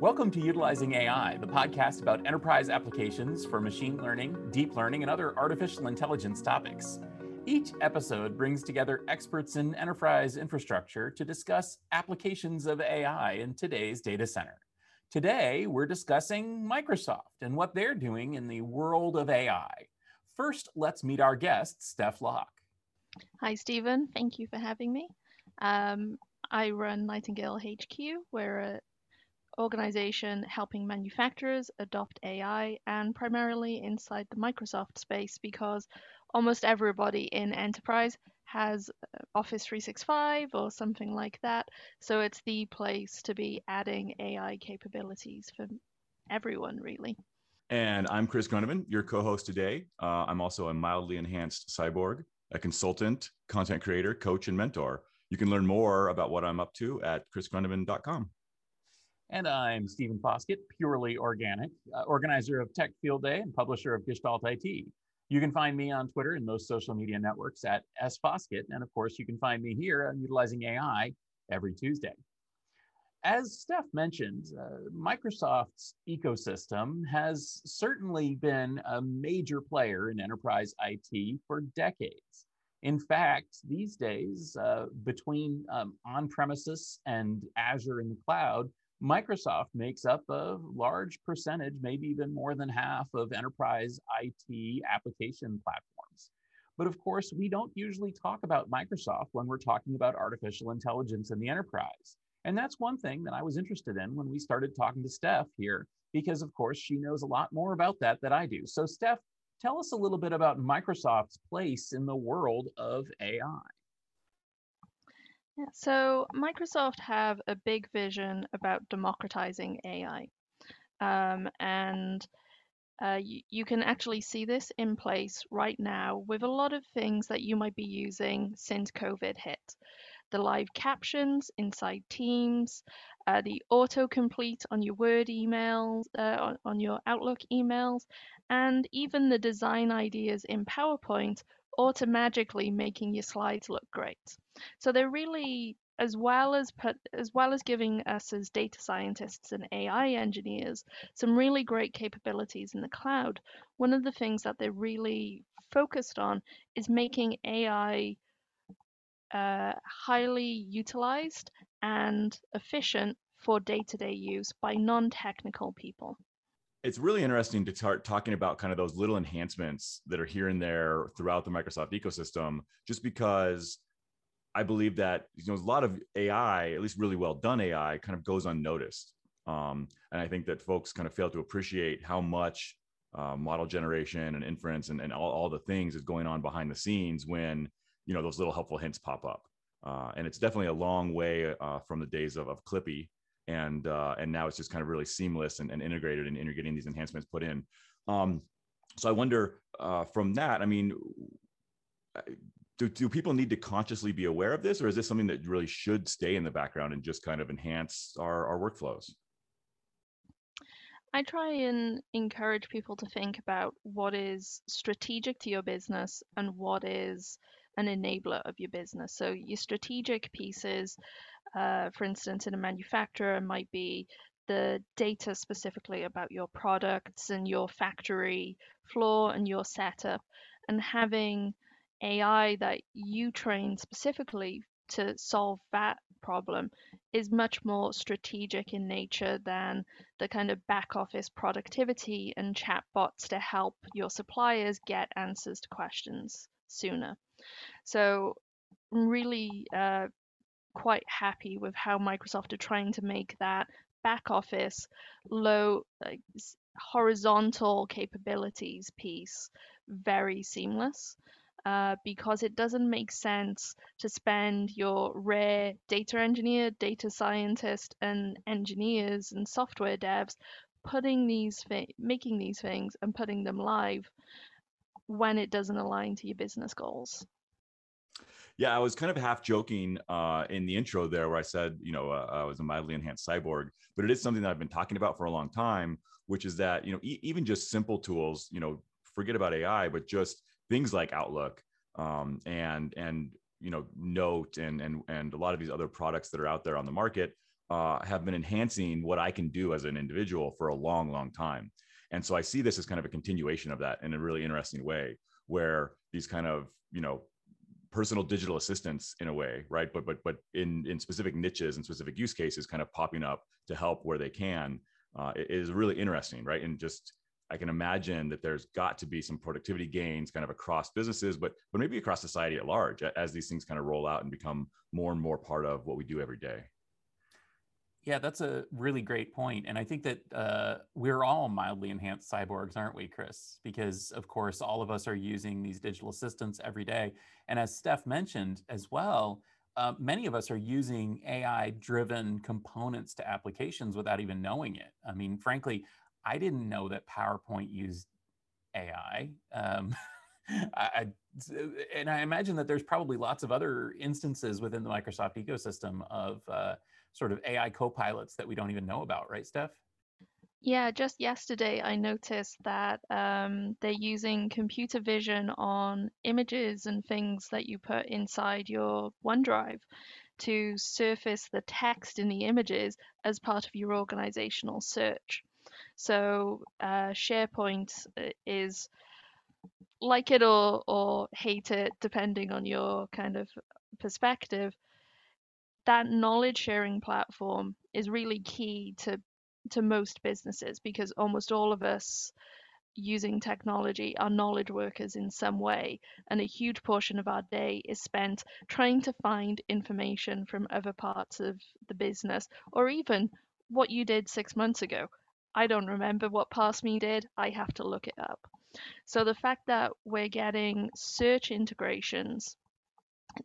Welcome to Utilizing AI, the podcast about enterprise applications for machine learning, deep learning, and other artificial intelligence topics. Each episode brings together experts in enterprise infrastructure to discuss applications of AI in today's data center. Today, we're discussing Microsoft and what they're doing in the world of AI. First, let's meet our guest, Steph Locke. Hi, Stephen. Thank you for having me. Um, I run Nightingale HQ. We're an organization helping manufacturers adopt AI and primarily inside the Microsoft space because almost everybody in enterprise has uh, Office 365 or something like that. So it's the place to be adding AI capabilities for everyone, really. And I'm Chris Grundemann, your co host today. Uh, I'm also a mildly enhanced cyborg, a consultant, content creator, coach, and mentor. You can learn more about what I'm up to at chrisgrundemann.com. And I'm Stephen Foskett, purely organic, uh, organizer of Tech Field Day and publisher of Gestalt IT. You can find me on Twitter and most social media networks at sfoskett. And of course, you can find me here on Utilizing AI every Tuesday. As Steph mentioned, uh, Microsoft's ecosystem has certainly been a major player in enterprise IT for decades. In fact, these days, uh, between um, on premises and Azure in the cloud, Microsoft makes up a large percentage, maybe even more than half of enterprise IT application platforms. But of course, we don't usually talk about Microsoft when we're talking about artificial intelligence in the enterprise. And that's one thing that I was interested in when we started talking to Steph here, because of course, she knows a lot more about that than I do. So, Steph, tell us a little bit about Microsoft's place in the world of AI. So Microsoft have a big vision about democratizing AI. Um, and uh, you, you can actually see this in place right now with a lot of things that you might be using since COVID hit. The live captions inside Teams, uh, the autocomplete on your Word emails, uh, on, on your Outlook emails, and even the design ideas in PowerPoint automagically making your slides look great. So they're really as well as put as well as giving us as data scientists and AI engineers some really great capabilities in the cloud. One of the things that they're really focused on is making AI uh, highly utilized and efficient for day-to-day use by non-technical people it's really interesting to start talking about kind of those little enhancements that are here and there throughout the Microsoft ecosystem, just because I believe that you know a lot of AI, at least really well done AI, kind of goes unnoticed. Um, and I think that folks kind of fail to appreciate how much uh, model generation and inference and, and all, all the things is going on behind the scenes when you know those little helpful hints pop up. Uh, and it's definitely a long way uh, from the days of, of Clippy and uh, and now it's just kind of really seamless and, and integrated and, you're getting these enhancements put in um, so i wonder uh, from that i mean do, do people need to consciously be aware of this or is this something that really should stay in the background and just kind of enhance our, our workflows I try and encourage people to think about what is strategic to your business and what is an enabler of your business. So, your strategic pieces uh, for instance, in a manufacturer, might be the data specifically about your products and your factory floor and your setup, and having AI that you train specifically to solve that problem is much more strategic in nature than the kind of back office productivity and chatbots to help your suppliers get answers to questions sooner. So, really uh, quite happy with how Microsoft are trying to make that back office low like, horizontal capabilities piece very seamless uh, because it doesn't make sense to spend your rare data engineer, data scientist, and engineers and software devs putting these thi- making these things and putting them live when it doesn't align to your business goals. Yeah, I was kind of half joking uh, in the intro there where I said, you know, uh, I was a mildly enhanced cyborg, but it is something that I've been talking about for a long time, which is that, you know, e- even just simple tools, you know, forget about AI, but just things like Outlook um, and, and, you know, Note and, and, and a lot of these other products that are out there on the market uh, have been enhancing what I can do as an individual for a long, long time. And so I see this as kind of a continuation of that in a really interesting way, where these kind of, you know, personal digital assistants in a way, right? But but but in in specific niches and specific use cases, kind of popping up to help where they can, uh, is really interesting, right? And just I can imagine that there's got to be some productivity gains kind of across businesses, but but maybe across society at large as these things kind of roll out and become more and more part of what we do every day. Yeah, that's a really great point. And I think that uh, we're all mildly enhanced cyborgs, aren't we, Chris? Because, of course, all of us are using these digital assistants every day. And as Steph mentioned as well, uh, many of us are using AI driven components to applications without even knowing it. I mean, frankly, I didn't know that PowerPoint used AI. Um, I, and I imagine that there's probably lots of other instances within the Microsoft ecosystem of uh, sort of AI co-pilots that we don't even know about, right, Steph? Yeah, just yesterday I noticed that um, they're using computer vision on images and things that you put inside your OneDrive to surface the text in the images as part of your organizational search. So uh, SharePoint uh, is like it or, or hate it, depending on your kind of perspective. That knowledge sharing platform is really key to to most businesses because almost all of us using technology are knowledge workers in some way and a huge portion of our day is spent trying to find information from other parts of the business or even what you did 6 months ago I don't remember what past me did. I have to look it up. So the fact that we're getting search integrations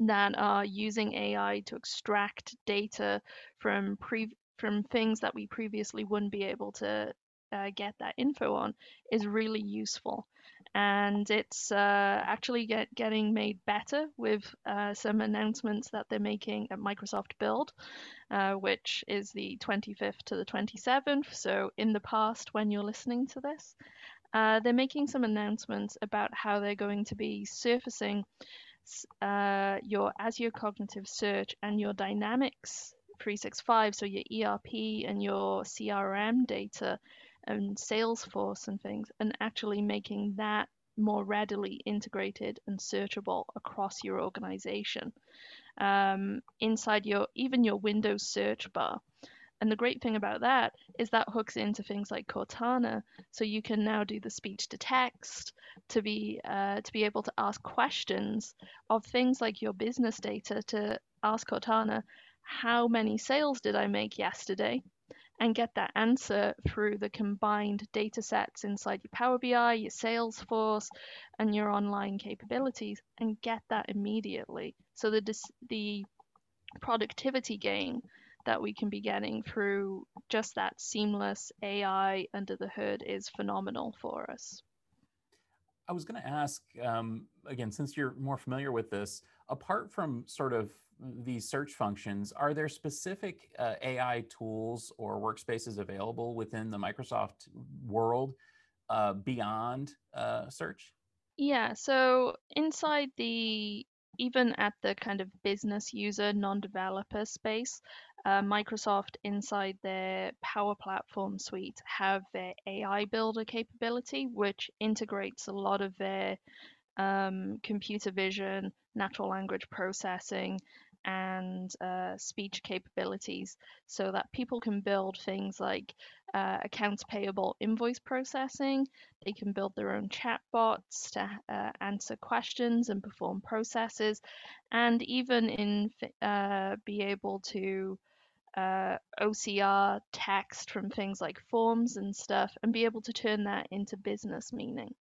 that are using AI to extract data from pre- from things that we previously wouldn't be able to uh, get that info on is really useful and it's uh, actually get, getting made better with uh, some announcements that they're making at Microsoft Build, uh, which is the 25th to the 27th. So, in the past, when you're listening to this, uh, they're making some announcements about how they're going to be surfacing uh, your Azure Cognitive Search and your Dynamics 365, so your ERP and your CRM data and Salesforce and things, and actually making that more readily integrated and searchable across your organization um, inside your even your Windows search bar. And the great thing about that is that hooks into things like Cortana, so you can now do the speech to text to be uh, to be able to ask questions of things like your business data to ask Cortana, how many sales did I make yesterday? and get that answer through the combined data sets inside your Power BI, your Salesforce, and your online capabilities, and get that immediately. So the the productivity gain that we can be getting through just that seamless AI under the hood is phenomenal for us. I was going to ask um, again, since you're more familiar with this, apart from sort of these search functions, are there specific uh, AI tools or workspaces available within the Microsoft world uh, beyond uh, search? Yeah, so inside the even at the kind of business user, non-developer space, uh, Microsoft inside their Power Platform suite have their AI Builder capability, which integrates a lot of their um, computer vision, natural language processing, and uh, speech capabilities so that people can build things like uh, accounts payable invoice processing. They can build their own chatbots to uh, answer questions and perform processes, and even in uh, be able to uh, OCR text from things like forms and stuff and be able to turn that into business meaning.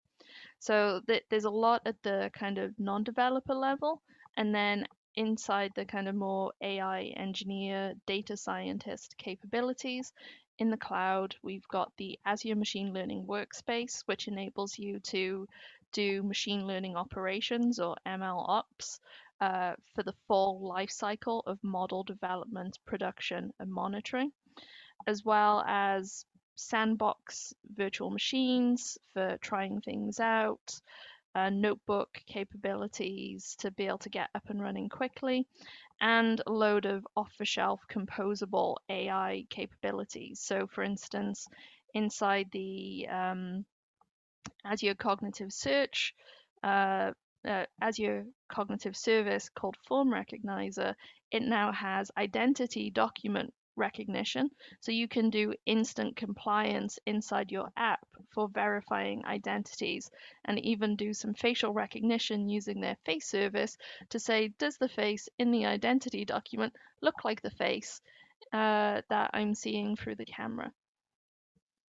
So th- there's a lot at the kind of non-developer level, and then inside the kind of more AI engineer, data scientist capabilities. In the cloud, we've got the Azure Machine Learning Workspace, which enables you to do machine learning operations or ML ops uh, for the full life cycle of model development, production, and monitoring, as well as sandbox virtual machines for trying things out, uh, notebook capabilities to be able to get up and running quickly, and a load of off-the-shelf composable AI capabilities. So, for instance, inside the um, Azure Cognitive Search, uh, uh, Azure Cognitive Service called Form Recognizer, it now has identity document recognition. So you can do instant compliance inside your app for verifying identities and even do some facial recognition using their face service to say, does the face in the identity document look like the face uh, that I'm seeing through the camera?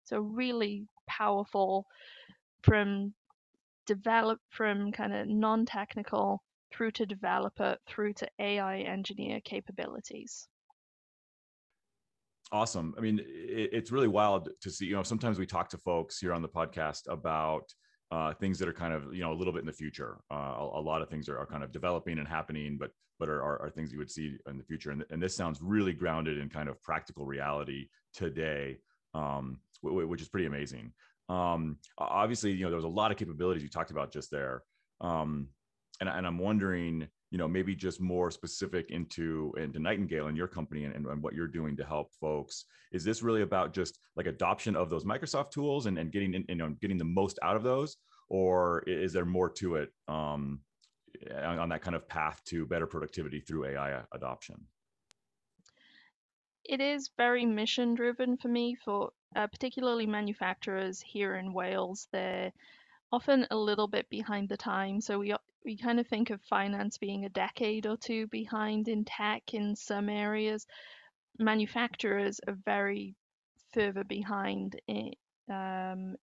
So really powerful from develop from kind of non-technical through to developer through to AI engineer capabilities. Awesome. I mean, it, it's really wild to see. You know, sometimes we talk to folks here on the podcast about uh, things that are kind of you know a little bit in the future. Uh, a, a, lot of things are, are, kind of developing and happening, but but are, are, are, things you would see in the future. And, and this sounds really grounded in kind of practical reality today, um, which is pretty amazing. Um, obviously, you know, there was a lot of capabilities you talked about just there. Um, and, and I'm wondering, you know, maybe just more specific into into Nightingale and your company and, and, what you're doing to help folks. Is this really about just like adoption of those Microsoft tools and, and getting in, you know getting the most out of those, or is there more to it um, on, on that kind of path to better productivity through AI adoption? It is very mission driven for me for uh, particularly manufacturers here in Wales, they're often a little bit behind the time. So we we kind of think of finance being a decade or two behind in tech in some areas. Manufacturers are very further behind in um,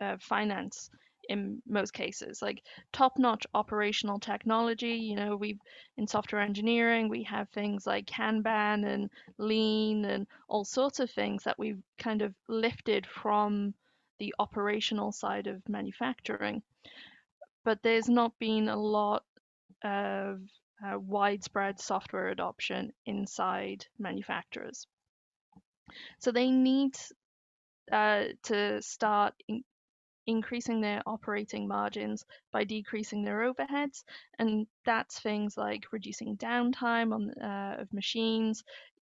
uh, finance in most cases like top-notch operational technology you know we in software engineering we have things like kanban and lean and all sorts of things that we've kind of lifted from the operational side of manufacturing. But there's not been a lot of uh, widespread software adoption inside manufacturers. So they need uh, to start in, increasing their operating margins by decreasing their overheads. And that's things like reducing downtime on uh, of machines.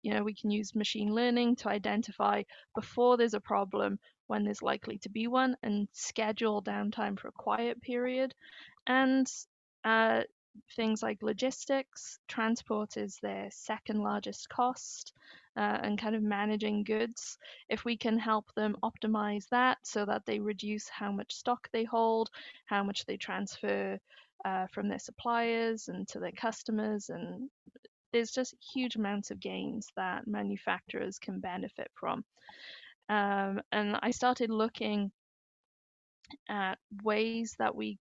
You know, we can use machine learning to identify before there's a problem when there's likely to be one and schedule downtime for a quiet period. And uh, things like logistics, transport is their second largest cost uh, and kind of managing goods. If we can help them optimize that so that they reduce how much stock they hold, how much they transfer uh, from their suppliers and to their customers, and there's just huge amounts of gains that manufacturers can benefit from. Um, and I started looking at ways that we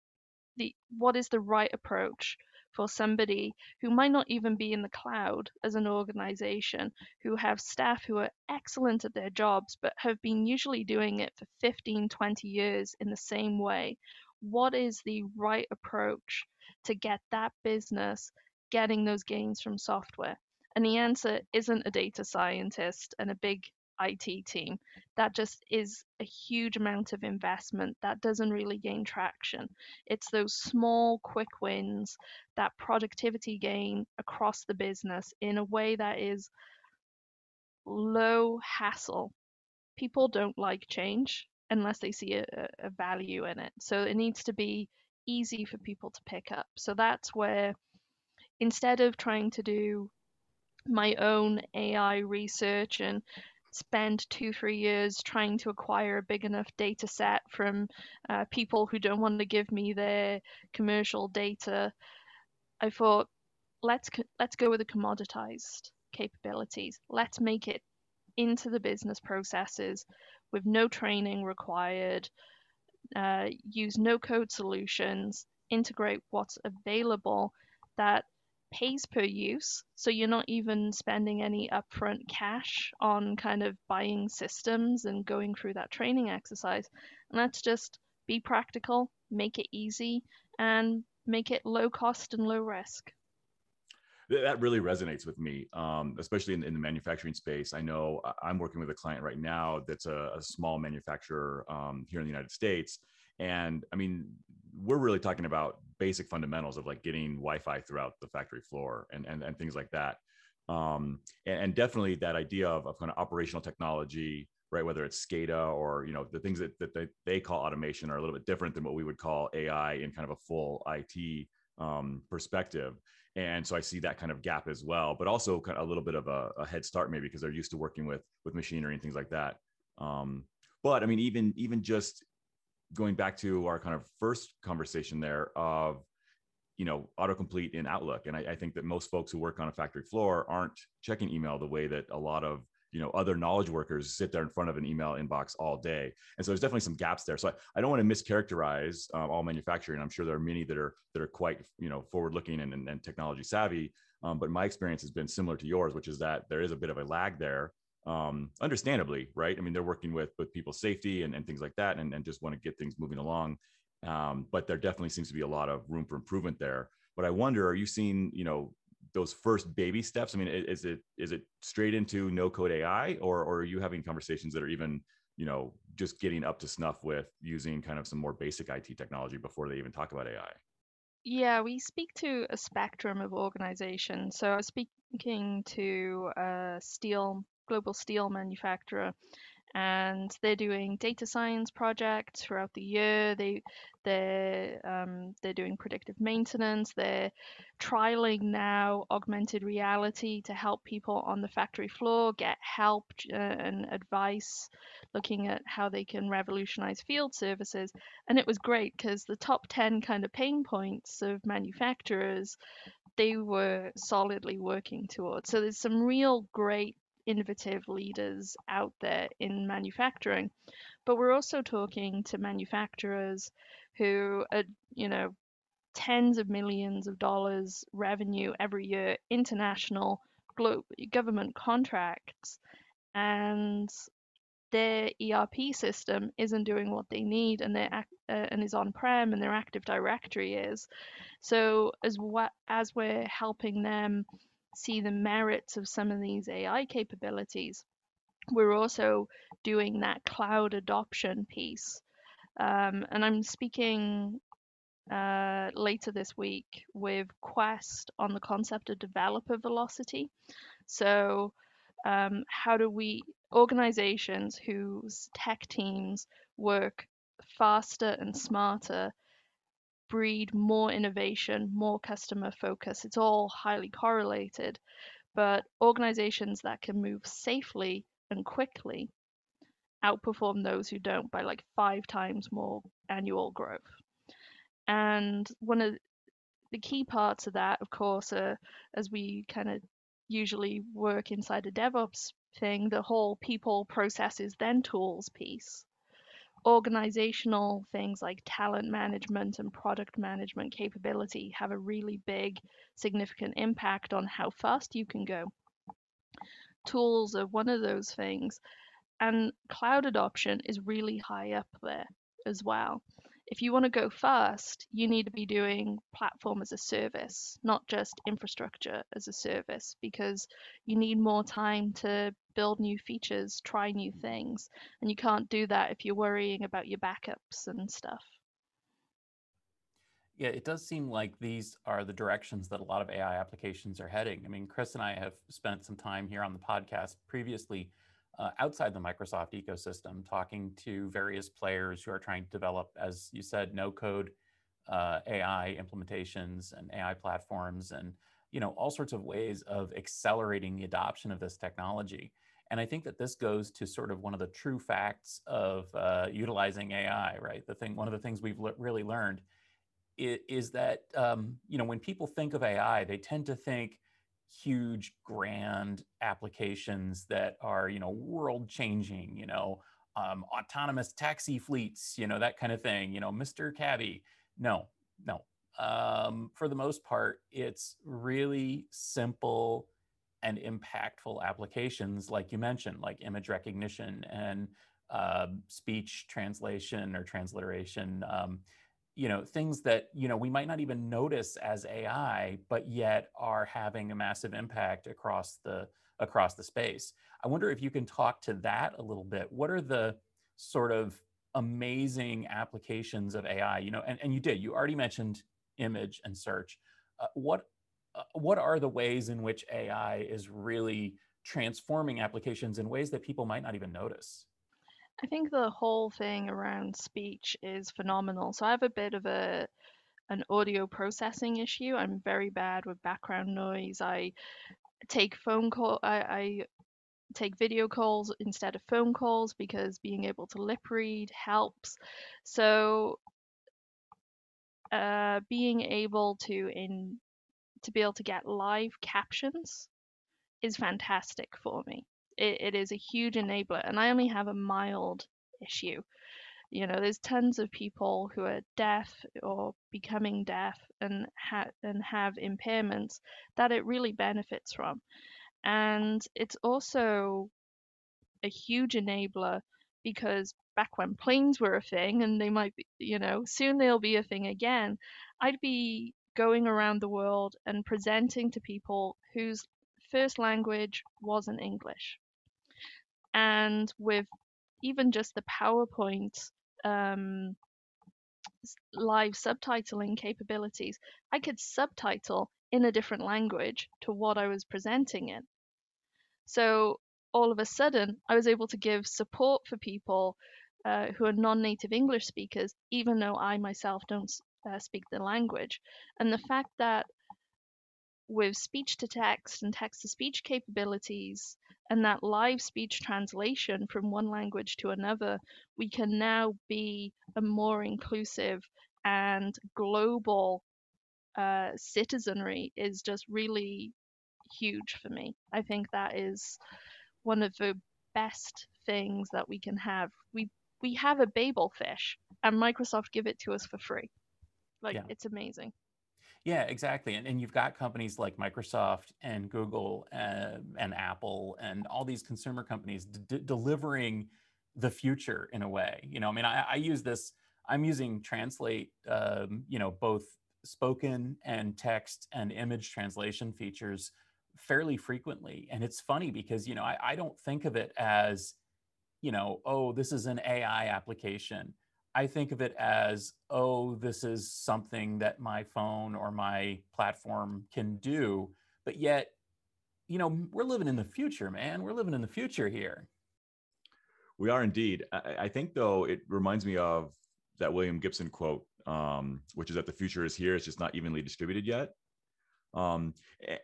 the what is the right approach for somebody who might not even be in the cloud as an organization, who have staff who are excellent at their jobs but have been usually doing it for 15, 20 years in the same way. What is the right approach to get that business getting those gains from software? And the answer isn't a data scientist and a big IT team. That just is a huge amount of investment that doesn't really gain traction. It's those small, quick wins, that productivity gain across the business in a way that is low hassle. People don't like change unless they see a, a value in it. So it needs to be easy for people to pick up. So that's where instead of trying to do my own AI research and spend two, three years trying to acquire a big enough data set from uh, people who don't want to give me their commercial data. I thought, let's let's go with the commoditized capabilities. Let's make it into the business processes with no training required. Uh, use no code solutions. Integrate what's available that pays per use. So you're not even spending any upfront cash on kind of buying systems and going through that training exercise. And let's just be practical, make it easy, and make it low cost and low risk. That really resonates with me, um, especially in, in, the manufacturing space. I know I'm working with a client right now that's a, a small manufacturer um, here in the United States. And I mean, we're really talking about basic fundamentals of like getting Wi-Fi throughout the factory floor and and, and things like that. Um, and, and definitely that idea of, of kind of operational technology, right? Whether it's SCADA or you know the things that, that they, they call automation are a little bit different than what we would call AI in kind of a full IT um, perspective. And so I see that kind of gap as well, but also kind of a little bit of a, a head start maybe because they're used to working with with machinery and things like that. Um, but I mean, even even just going back to our kind of first conversation there of you know autocomplete in outlook. And I, I, think that most folks who work on a factory floor aren't checking email the way that a lot of you know other knowledge workers sit there in front of an email inbox all day. And so there's definitely some gaps there. So i, I don't want to mischaracterize um, all manufacturing. I'm sure there are many that are that are quite you know forward looking and, and, and, technology savvy. Um, but my experience has been similar to yours which is that there is a bit of a lag there um, understandably right i mean they're working with with people's safety and, and things like that and, and just want to get things moving along um, but there definitely seems to be a lot of room for improvement there but i wonder are you seeing you know those first baby steps? I mean, is it is it straight into no code AI, or or are you having conversations that are even you know just getting up to snuff with using kind of some more basic IT technology before they even talk about AI? Yeah, we speak to a spectrum of organizations. So I was speaking to a steel global steel manufacturer and they're doing data science projects throughout the year. They they're um, they're doing predictive maintenance. They're trialing now augmented reality to help people on the factory floor get help uh, and advice, looking at how they can revolutionize field services. And it was great because the top ten kind of pain points of manufacturers they were solidly working towards. So there's some real great innovative leaders out there in manufacturing. But we're also talking to manufacturers who are, you know, tens of millions of dollars revenue every year, international global government contracts, and their ERP system isn't doing what they need, and they uh, and is on prem, and their Active Directory is. So as what as we're helping them see the merits of some of these AI capabilities, we're also doing that cloud adoption piece. Um, and I'm speaking uh, later this week with Quest on the concept of developer velocity. So, um, how do we, organizations whose tech teams work faster and smarter breed more innovation, more customer focus. It's all highly correlated. But organizations that can move safely and quickly outperform those who don't by like five times more annual growth. And one of the key parts of that, of course, are as we kind of usually work inside a DevOps thing, the whole people, processes, then tools piece organizational things like talent management and product management capability have a really big, significant impact on how fast you can go. Tools are one of those things, and cloud adoption is really high up there as well if you want to go fast, you need to be doing platform as a service, not just infrastructure as a service, because you need more time to build new features, try new things. And you can't do that if you're worrying about your backups and stuff. Yeah, it does seem like these are the directions that a lot of AI applications are heading. I mean, Chris and I have spent some time here on the podcast previously uh, outside the Microsoft ecosystem, talking to various players who are trying to develop, as you said, no code uh, AI implementations and AI platforms and you know all sorts of ways of accelerating the adoption of this technology. And I think that this goes to sort of one of the true facts of uh, utilizing AI, right? The thing, one of the things we've le- really learned is, is that um, you know when people think of AI, they tend to think huge grand applications that are you know world changing you know um, autonomous taxi fleets you know that kind of thing you know mr cabby no no um, for the most part it's really simple and impactful applications like you mentioned like image recognition and uh, speech translation or transliteration um, you know things that you know we might not even notice as ai but yet are having a massive impact across the across the space. I wonder if you can talk to that a little bit. What are the sort of amazing applications of ai you know and, and you did. You already mentioned image, and search. Uh, what uh, what are the ways in which AI is really transforming applications in ways that people might not even notice? I think the whole thing around speech is phenomenal. So I have a bit of a an audio processing issue. I'm very bad with background noise. I take phone call I, I take video calls instead of phone calls because being able to lip read helps. So uh, being able to in to be able to get live captions is fantastic for me. It, it is a huge enabler, and I only have a mild issue. You know, there's tons of people who are deaf or becoming deaf and ha- and have impairments that it really benefits from, and it's also a huge enabler because back when planes were a thing and they might be, you know, soon they'll be a thing again, I'd be going around the world and presenting to people whose first language wasn't English. And with even just the PowerPoint um, live subtitling capabilities, I could subtitle in a different language to what I was presenting in. So all of a sudden, I was able to give support for people uh, who are non native English speakers, even though I myself don't uh, speak the language. And the fact that with speech to text and text to speech capabilities and that live speech translation from one language to another, we can now be a more inclusive and global uh, citizenry is just really huge for me. I think that is one of the best things that we can have. We we have a Babel fish, and Microsoft give it to us for free. Like yeah. it's amazing. Yeah, exactly. And, and you've got companies like Microsoft and Google and, uh, and Apple and all these consumer companies d- delivering the future in a way. You know, I mean, I, I use this, I'm using Translate, um, you know, both spoken and text and image translation features fairly frequently. And it's funny because, you know, I, I don't think of it as, you know, oh, this is an AI application I think of it as, oh, this is something that my phone or my platform can do. But yet, you know, we're living in the future, man. We're living in the future here. We are indeed. I, I think, though, it reminds me of that William Gibson quote, um, which is that the future is here. It's just not evenly distributed yet. Um,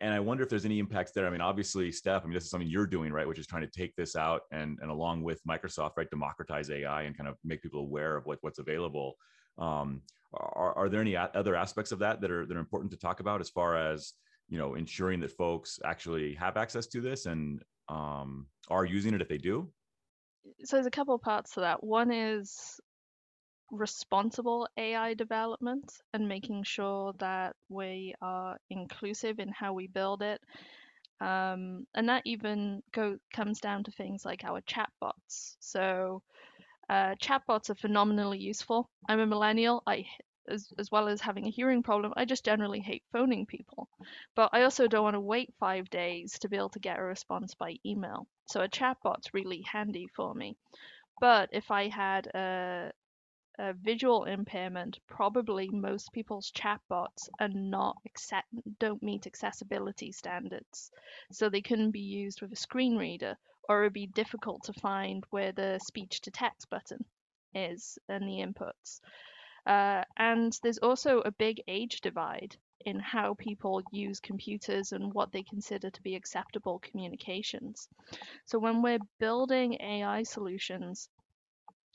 and I wonder if there's any impacts there. I mean, obviously, Steph, I mean, this is something you're doing, right? Which is trying to take this out and, and along with Microsoft, right, democratize AI and kind of make people aware of what, what's available. Um, are, are there any other aspects of that that are, that are important to talk about as far as, you know, ensuring that folks actually have access to this and um, are using it if they do? So there's a couple of parts to that. One is responsible AI development and making sure that we are inclusive in how we build it. Um, and that even go, comes down to things like our chatbots. So uh, chatbots are phenomenally useful. I'm a millennial. I as, as well as having a hearing problem, I just generally hate phoning people. But I also don't want to wait five days to be able to get a response by email. So a chatbot's really handy for me. But if I had a, visual impairment, probably most people's chatbots are not accept, don't meet accessibility standards. So they couldn't be used with a screen reader, or it'd be difficult to find where the speech to text button is and the inputs. Uh, and there's also a big age divide in how people use computers and what they consider to be acceptable communications. So when we're building AI solutions,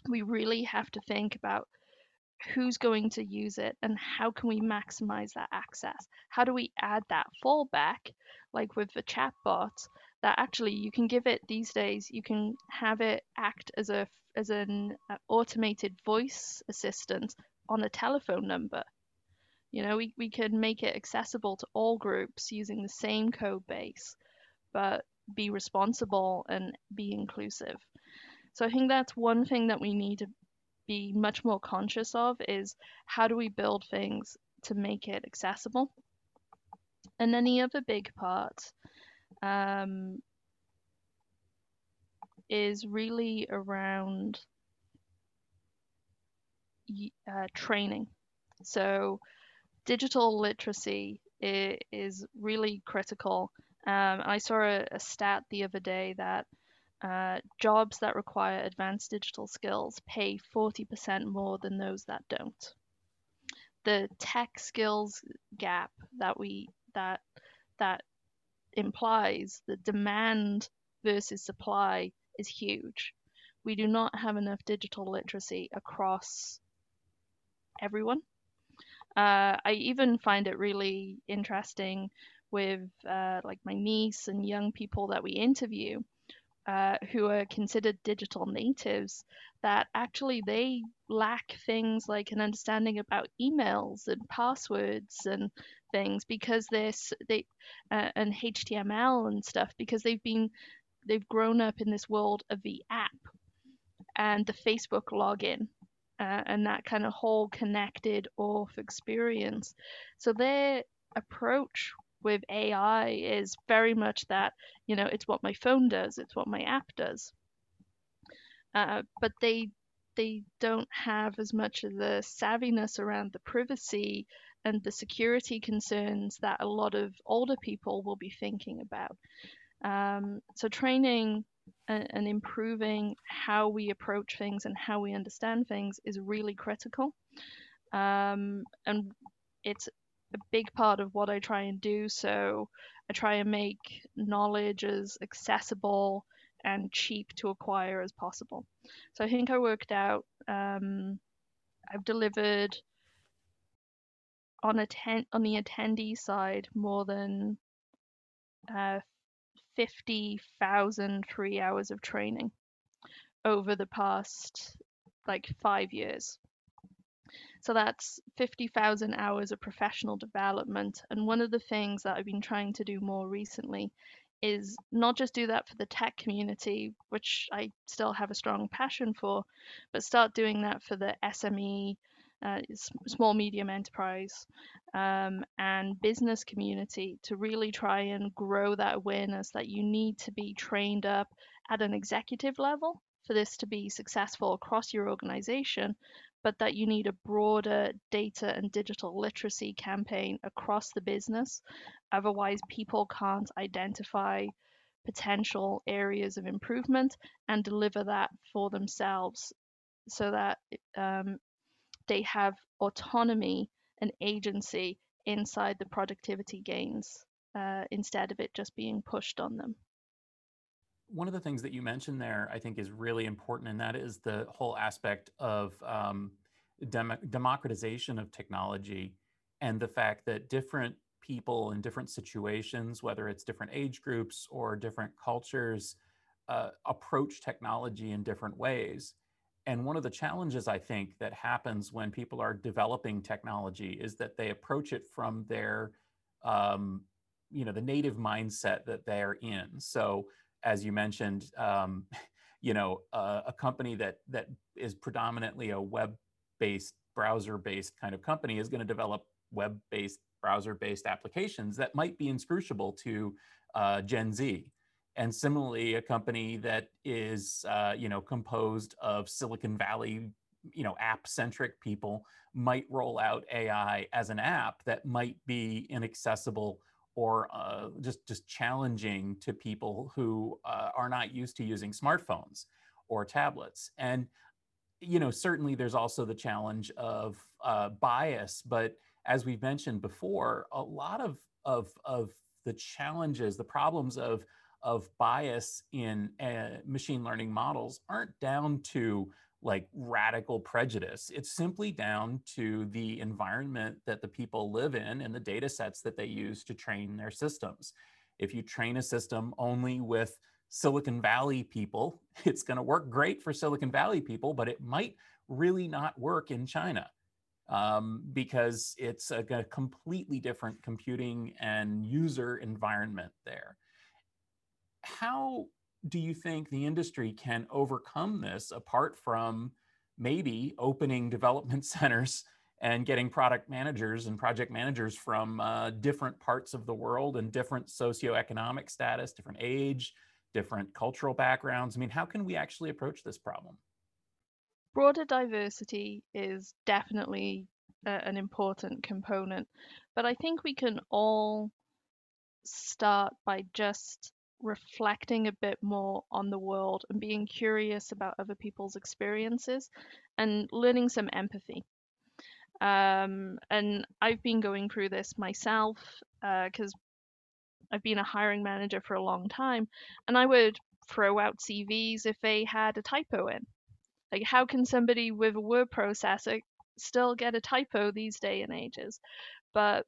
we really have to think about who's going to use it and how can we maximize that access? How do we add that fallback like with the chatbot that actually you can give it these days you can have it act as a as an uh, automated voice assistant on a telephone number. You know we, we can make it accessible to all groups using the same code base but be responsible and be inclusive so I think that's one thing that we need to be much more conscious of is how do we build things to make it accessible? And then the other big part um, is really around uh, training. So digital literacy is, really critical. Um, I saw a, a, stat the other day that uh, jobs that require advanced digital skills pay 40% more than those that don't. The tech skills gap that we that that implies the demand versus supply is huge. We do not have enough digital literacy across everyone. Uh, I even find it really interesting with uh, like my niece and young people that we interview uh, who are considered digital natives that actually they lack things like an understanding about emails and passwords and things because they're they uh, and HTML and stuff because they've been they've grown up in this world of the app and the Facebook login uh, and that kind of whole connected off experience. So their approach with AI is very much that, you know, it's what my phone does, it's what my app does. Uh, but they they don't have as much of the savviness around the privacy and the security concerns that a lot of older people will be thinking about. Um, so training and, and, improving how we approach things and how we understand things is really critical. Um, and it's a big part of what I try and do. So I try and make knowledge as accessible and cheap to acquire as possible. So I think I worked out. Um, I've delivered on on the attendee side more than uh, 50,000 free hours of training over the past like five years. So that's 50,000 hours of professional development. And one of the things that I've been trying to do more recently is not just do that for the tech community, which I still have a strong passion for, but start doing that for the SME, uh, small medium enterprise, um, and business community to really try and grow that awareness that you need to be trained up at an executive level for this to be successful across your organization, but that you need a broader data and digital literacy campaign across the business. Otherwise, people can't identify potential areas of improvement and deliver that for themselves so that um, they have autonomy and agency inside the productivity gains uh, instead of it just being pushed on them one of the things that you mentioned there, I think, is really important, and that is the whole aspect of um, dem- democratization of technology and the fact that different people in different situations, whether it's different age groups or different cultures, uh, approach technology in different ways. And one of the challenges I think that happens when people are developing technology is that they approach it from their, um, you know, the native mindset that they're in. So as you mentioned, um, you know, uh, a company that that is predominantly a web-based, browser-based kind of company is going to develop web-based, browser-based applications that might be inscrutable to uh, Gen Z. And similarly, a company that is, uh, you know, composed of Silicon Valley, you know, app-centric people might roll out AI as an app that might be inaccessible or uh, just just challenging to people who uh, are not used to using smartphones or tablets. And you know certainly there's also the challenge of uh, bias but as we've mentioned before a lot of of of the challenges the problems of of bias in uh, machine learning models aren't down to like radical prejudice. It's simply down to the environment that the people live in and the data sets that they use to train their systems. If you train a system only with Silicon Valley people, it's going to work great for Silicon Valley people, but it might really not work in China um, because it's a, a completely different computing and user environment there. How do you think the industry can overcome this apart from maybe opening development centers and getting product managers and project managers from uh, different parts of the world and different socioeconomic status, different age, different cultural backgrounds? I mean, how can we actually approach this problem? Broader diversity is definitely a, an important component. But I think we can all start by just reflecting a bit more on the world and being curious about other people's experiences and learning some empathy. Um, and I've been going through this myself because uh, I've been a hiring manager for a long time, and I would throw out CVs if they had a typo in. Like, how can somebody with a word processor still get a typo these day and ages? But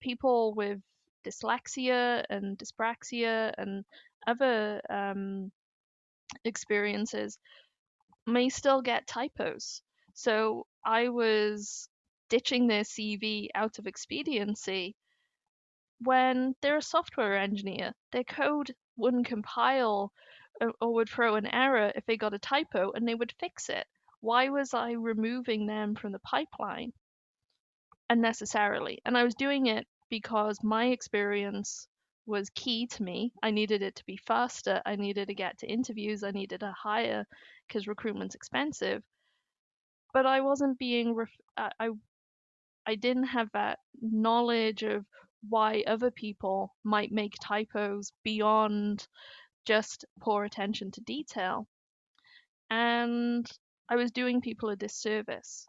people with dyslexia and dyspraxia and other um, experiences may still get typos. So I was ditching their CV out of expediency when they're a software engineer. Their code wouldn't compile or would throw an error if they got a typo and they would fix it. Why was I removing them from the pipeline unnecessarily? And I was doing it because my experience was key to me. I needed it to be faster. I needed to get to interviews. I needed to hire because recruitment's expensive. But I wasn't being, ref- I, I didn't have that knowledge of why other people might make typos beyond just poor attention to detail. And I was doing people a disservice.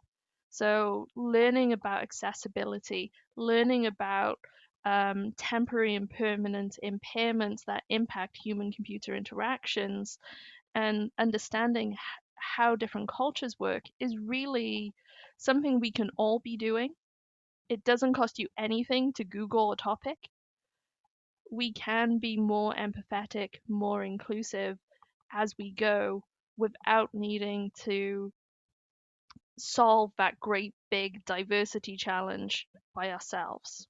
So, learning about accessibility, learning about um, temporary and permanent impairments that impact human computer interactions, and understanding how different cultures work is really something we can all be doing. It doesn't cost you anything to Google a topic we can be more empathetic, more inclusive as we go without needing to solve that great big diversity challenge by ourselves.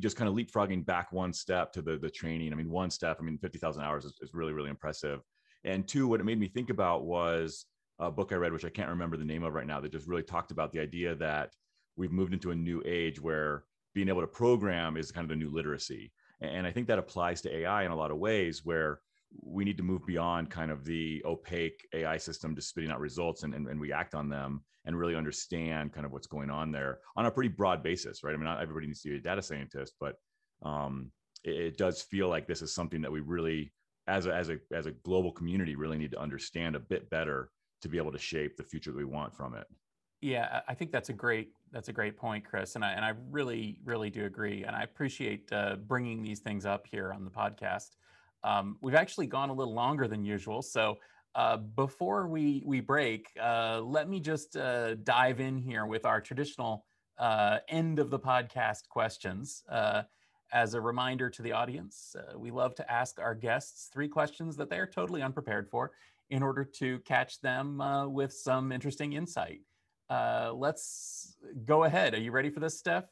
Just kind of leapfrogging back one step to the the training. I mean, one step. I mean, fifty thousand hours is, is really really impressive. And two, what it made me think about was a book I read, which I can't remember the name of right now, that just really talked about the idea that we've moved into a new age where being able to program is kind of the new literacy. And I think that applies to AI in a lot of ways where we need to move beyond kind of the opaque AI system just spitting out results and, and, and we act on them and really understand kind of what's going on there on a pretty broad basis, right? I mean, not everybody needs to be a data scientist, but um, it, it does feel like this is something that we really, as a, as a, as a global community, really need to understand a bit better to be able to shape the future that we want from it. Yeah, I think that's a great that's a great point, Chris, and I and I really really do agree, and I appreciate uh, bringing these things up here on the podcast. Um, we've actually gone a little longer than usual, so uh, before we we break, uh, let me just uh, dive in here with our traditional uh, end of the podcast questions. Uh, as a reminder to the audience, we love to ask our guests three questions that they are totally unprepared for, in order to catch them with some interesting insight. Uh, let's go ahead. Are you ready for this, Steph?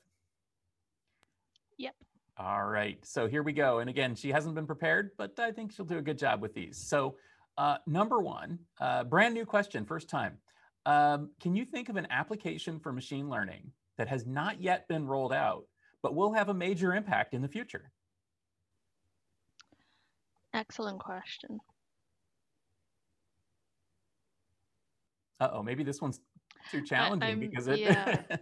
Yep. All right. So here we go. And again, she hasn't been prepared, but I think she'll do a good job with these. So, uh, number one, uh, brand new question, first time. Um, can you think of an application for machine learning that has not yet been rolled out, but will have a major impact in the future? Excellent question. Uh oh, maybe this one's too challenging I'm, because it. yeah.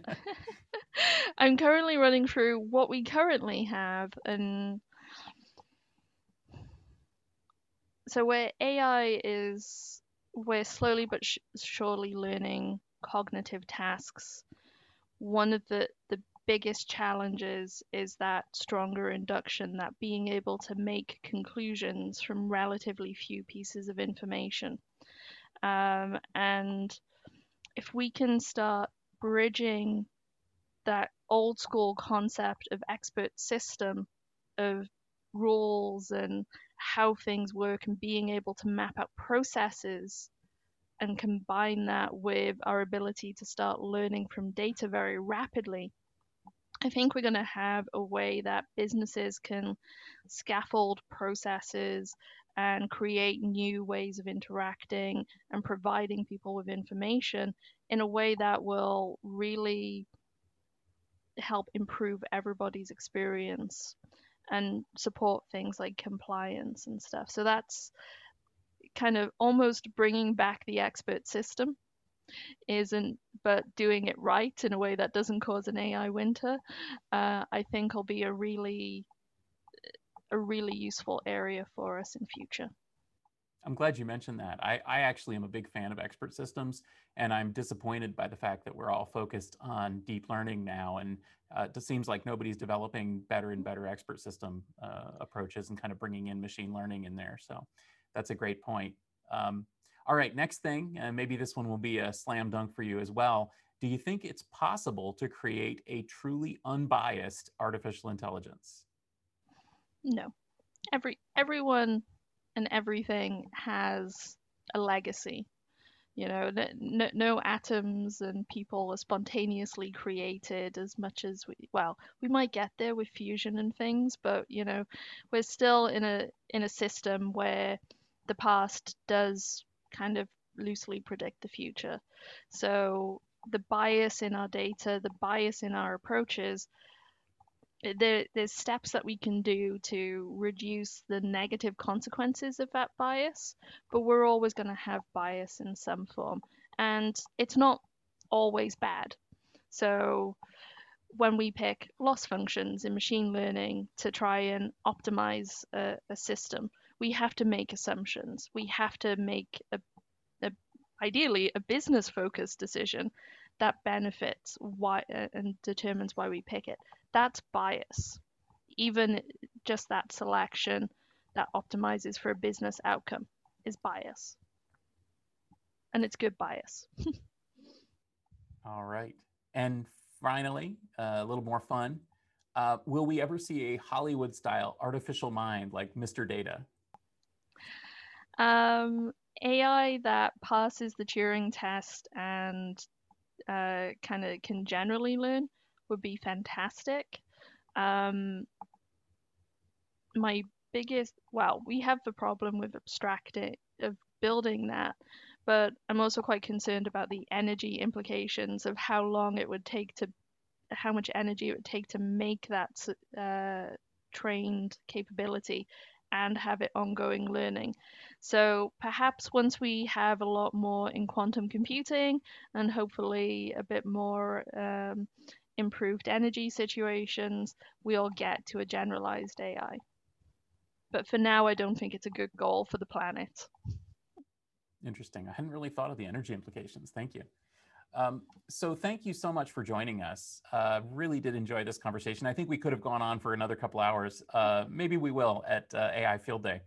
I'm currently running through what we currently have, and so where AI is, we're slowly but sh- surely learning cognitive tasks. One of the the biggest challenges is that stronger induction, that being able to make conclusions from relatively few pieces of information. Um, and if we can start bridging that old school concept of expert system of rules and how things work and being able to map out processes and combine that with our ability to start learning from data very rapidly, I think we're going to have a way that businesses can scaffold processes and create new ways of interacting and providing people with information in a way that will really help improve everybody's experience and support things like compliance and stuff. So that's kind of almost bringing back the expert system isn't, but doing it right in a way that doesn't cause an AI winter, uh, I think will be a really a really useful area for us in future. I'm glad you mentioned that. I, I actually am a big fan of expert systems, and I'm disappointed by the fact that we're all focused on deep learning now. And uh, it seems like nobody's developing better and better expert system uh, approaches and kind of bringing in machine learning in there. So that's a great point. Um, all right, next thing, and maybe this one will be a slam dunk for you as well. Do you think it's possible to create a truly unbiased artificial intelligence? No. Every everyone and everything has a legacy. You know, no, no atoms and people are spontaneously created as much as we. Well, we might get there with fusion and things, but you know, we're still in a in a system where the past does kind of loosely predict the future. So the bias in our data, the bias in our approaches, there, there's steps that we can do to reduce the negative consequences of that bias, but we're always going to have bias in some form. And it's not always bad. So when we pick loss functions in machine learning to try and optimize a, a system, we have to make assumptions. We have to make a, a ideally a business focused decision that benefits why and determines why we pick it that's bias. Even just that selection that optimizes for a business outcome is bias. And it's good bias. All right. And finally, uh, a little more fun. Uh, will we ever see a Hollywood style artificial mind like Mr. Data? Um, AI that passes the Turing test and uh, kind of can generally learn would be fantastic. Um, my biggest, well, we have the problem with abstracting, of building that, but I'm also quite concerned about the energy implications of how long it would take to, how much energy it would take to make that uh, trained capability and have it ongoing learning. So perhaps once we have a lot more in quantum computing and hopefully a bit more um, improved energy situations, we'll get to a generalized AI. But for now, I don't think it's a good goal for the planet. Interesting. I hadn't really thought of the energy implications. Thank you. Um, so thank you so much for joining us. Uh, really did enjoy this conversation. I think we could have gone on for another couple hours. Uh, maybe we will at uh, AI Field Day.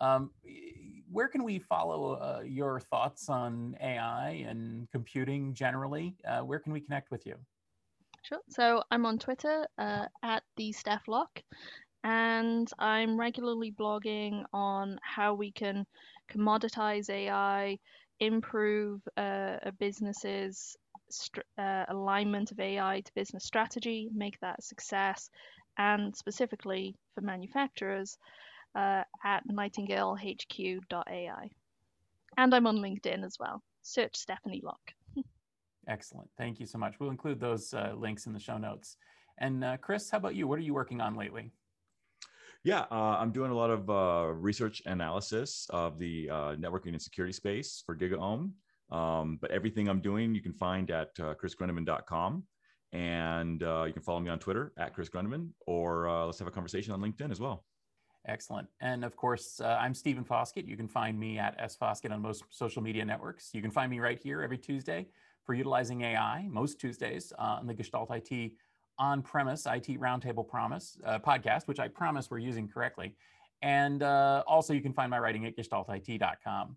Um, where can we follow uh, your thoughts on AI and computing generally? Uh, where can we connect with you? Sure. So I'm on Twitter uh, at the Steph Locke, and I'm regularly blogging on how we can commoditize AI, improve uh, a business's st- uh, alignment of AI to business strategy, make that a success, and specifically for manufacturers uh, at nightingalehq.ai. And I'm on LinkedIn as well. Search Stephanie Locke. Excellent. Thank you so much. We'll include those uh, links in the show notes. And uh, Chris, how about you? What are you working on lately? Yeah, uh, I'm doing a lot of uh, research analysis of the uh, networking and security space for GigaOM. Um, but everything I'm doing, you can find at uh, chrisgrundemann.com. And you can follow me on Twitter at Chris Grundemann, or let's have a conversation on LinkedIn as well. Excellent. And of course, uh, I'm Stephen Foskett. You can find me at S Foskett on most social media networks. You can find me right here every Tuesday for utilizing AI most Tuesdays uh, on the Gestalt IT on-premise IT Roundtable Promise uh, podcast, which I promise we're using correctly. And uh, also, you can find my writing at gestaltit.com.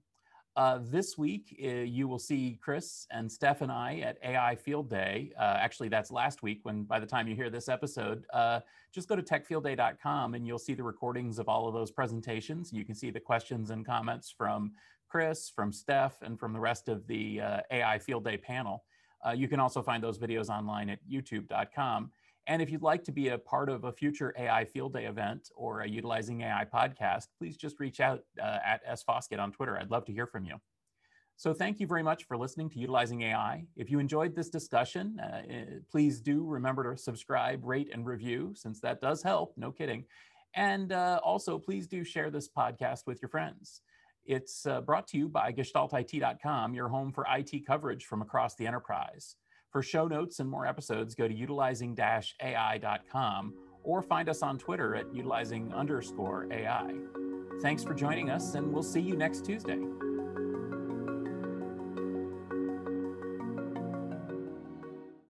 Uh, this week, uh, you will see Chris and Steph and I at AI Field Day. Uh, actually, that's last week when by the time you hear this episode, uh, just go to techfieldday.com and you'll see the recordings of all of those presentations. You can see the questions and comments from Chris, from Steph, and from the rest of the uh, AI Field Day panel. Uh, you can also find those videos online at youtube.com. And if you'd like to be a part of a future AI Field Day event or a Utilizing AI podcast, please just reach out uh, at S Foskett on Twitter. I'd love to hear from you. So thank you very much for listening to Utilizing AI. If you enjoyed this discussion, uh, eh, please do remember to subscribe, rate, and review, since that does help, no kidding. And uh, also, please do share this podcast with your friends It's uh, brought to you by gestaltit.com, your home for IT coverage from across the enterprise. For show notes and more episodes, go to utilizing AI.com or find us on Twitter at utilizing underscore AI. Thanks for joining us, and we'll see you next Tuesday.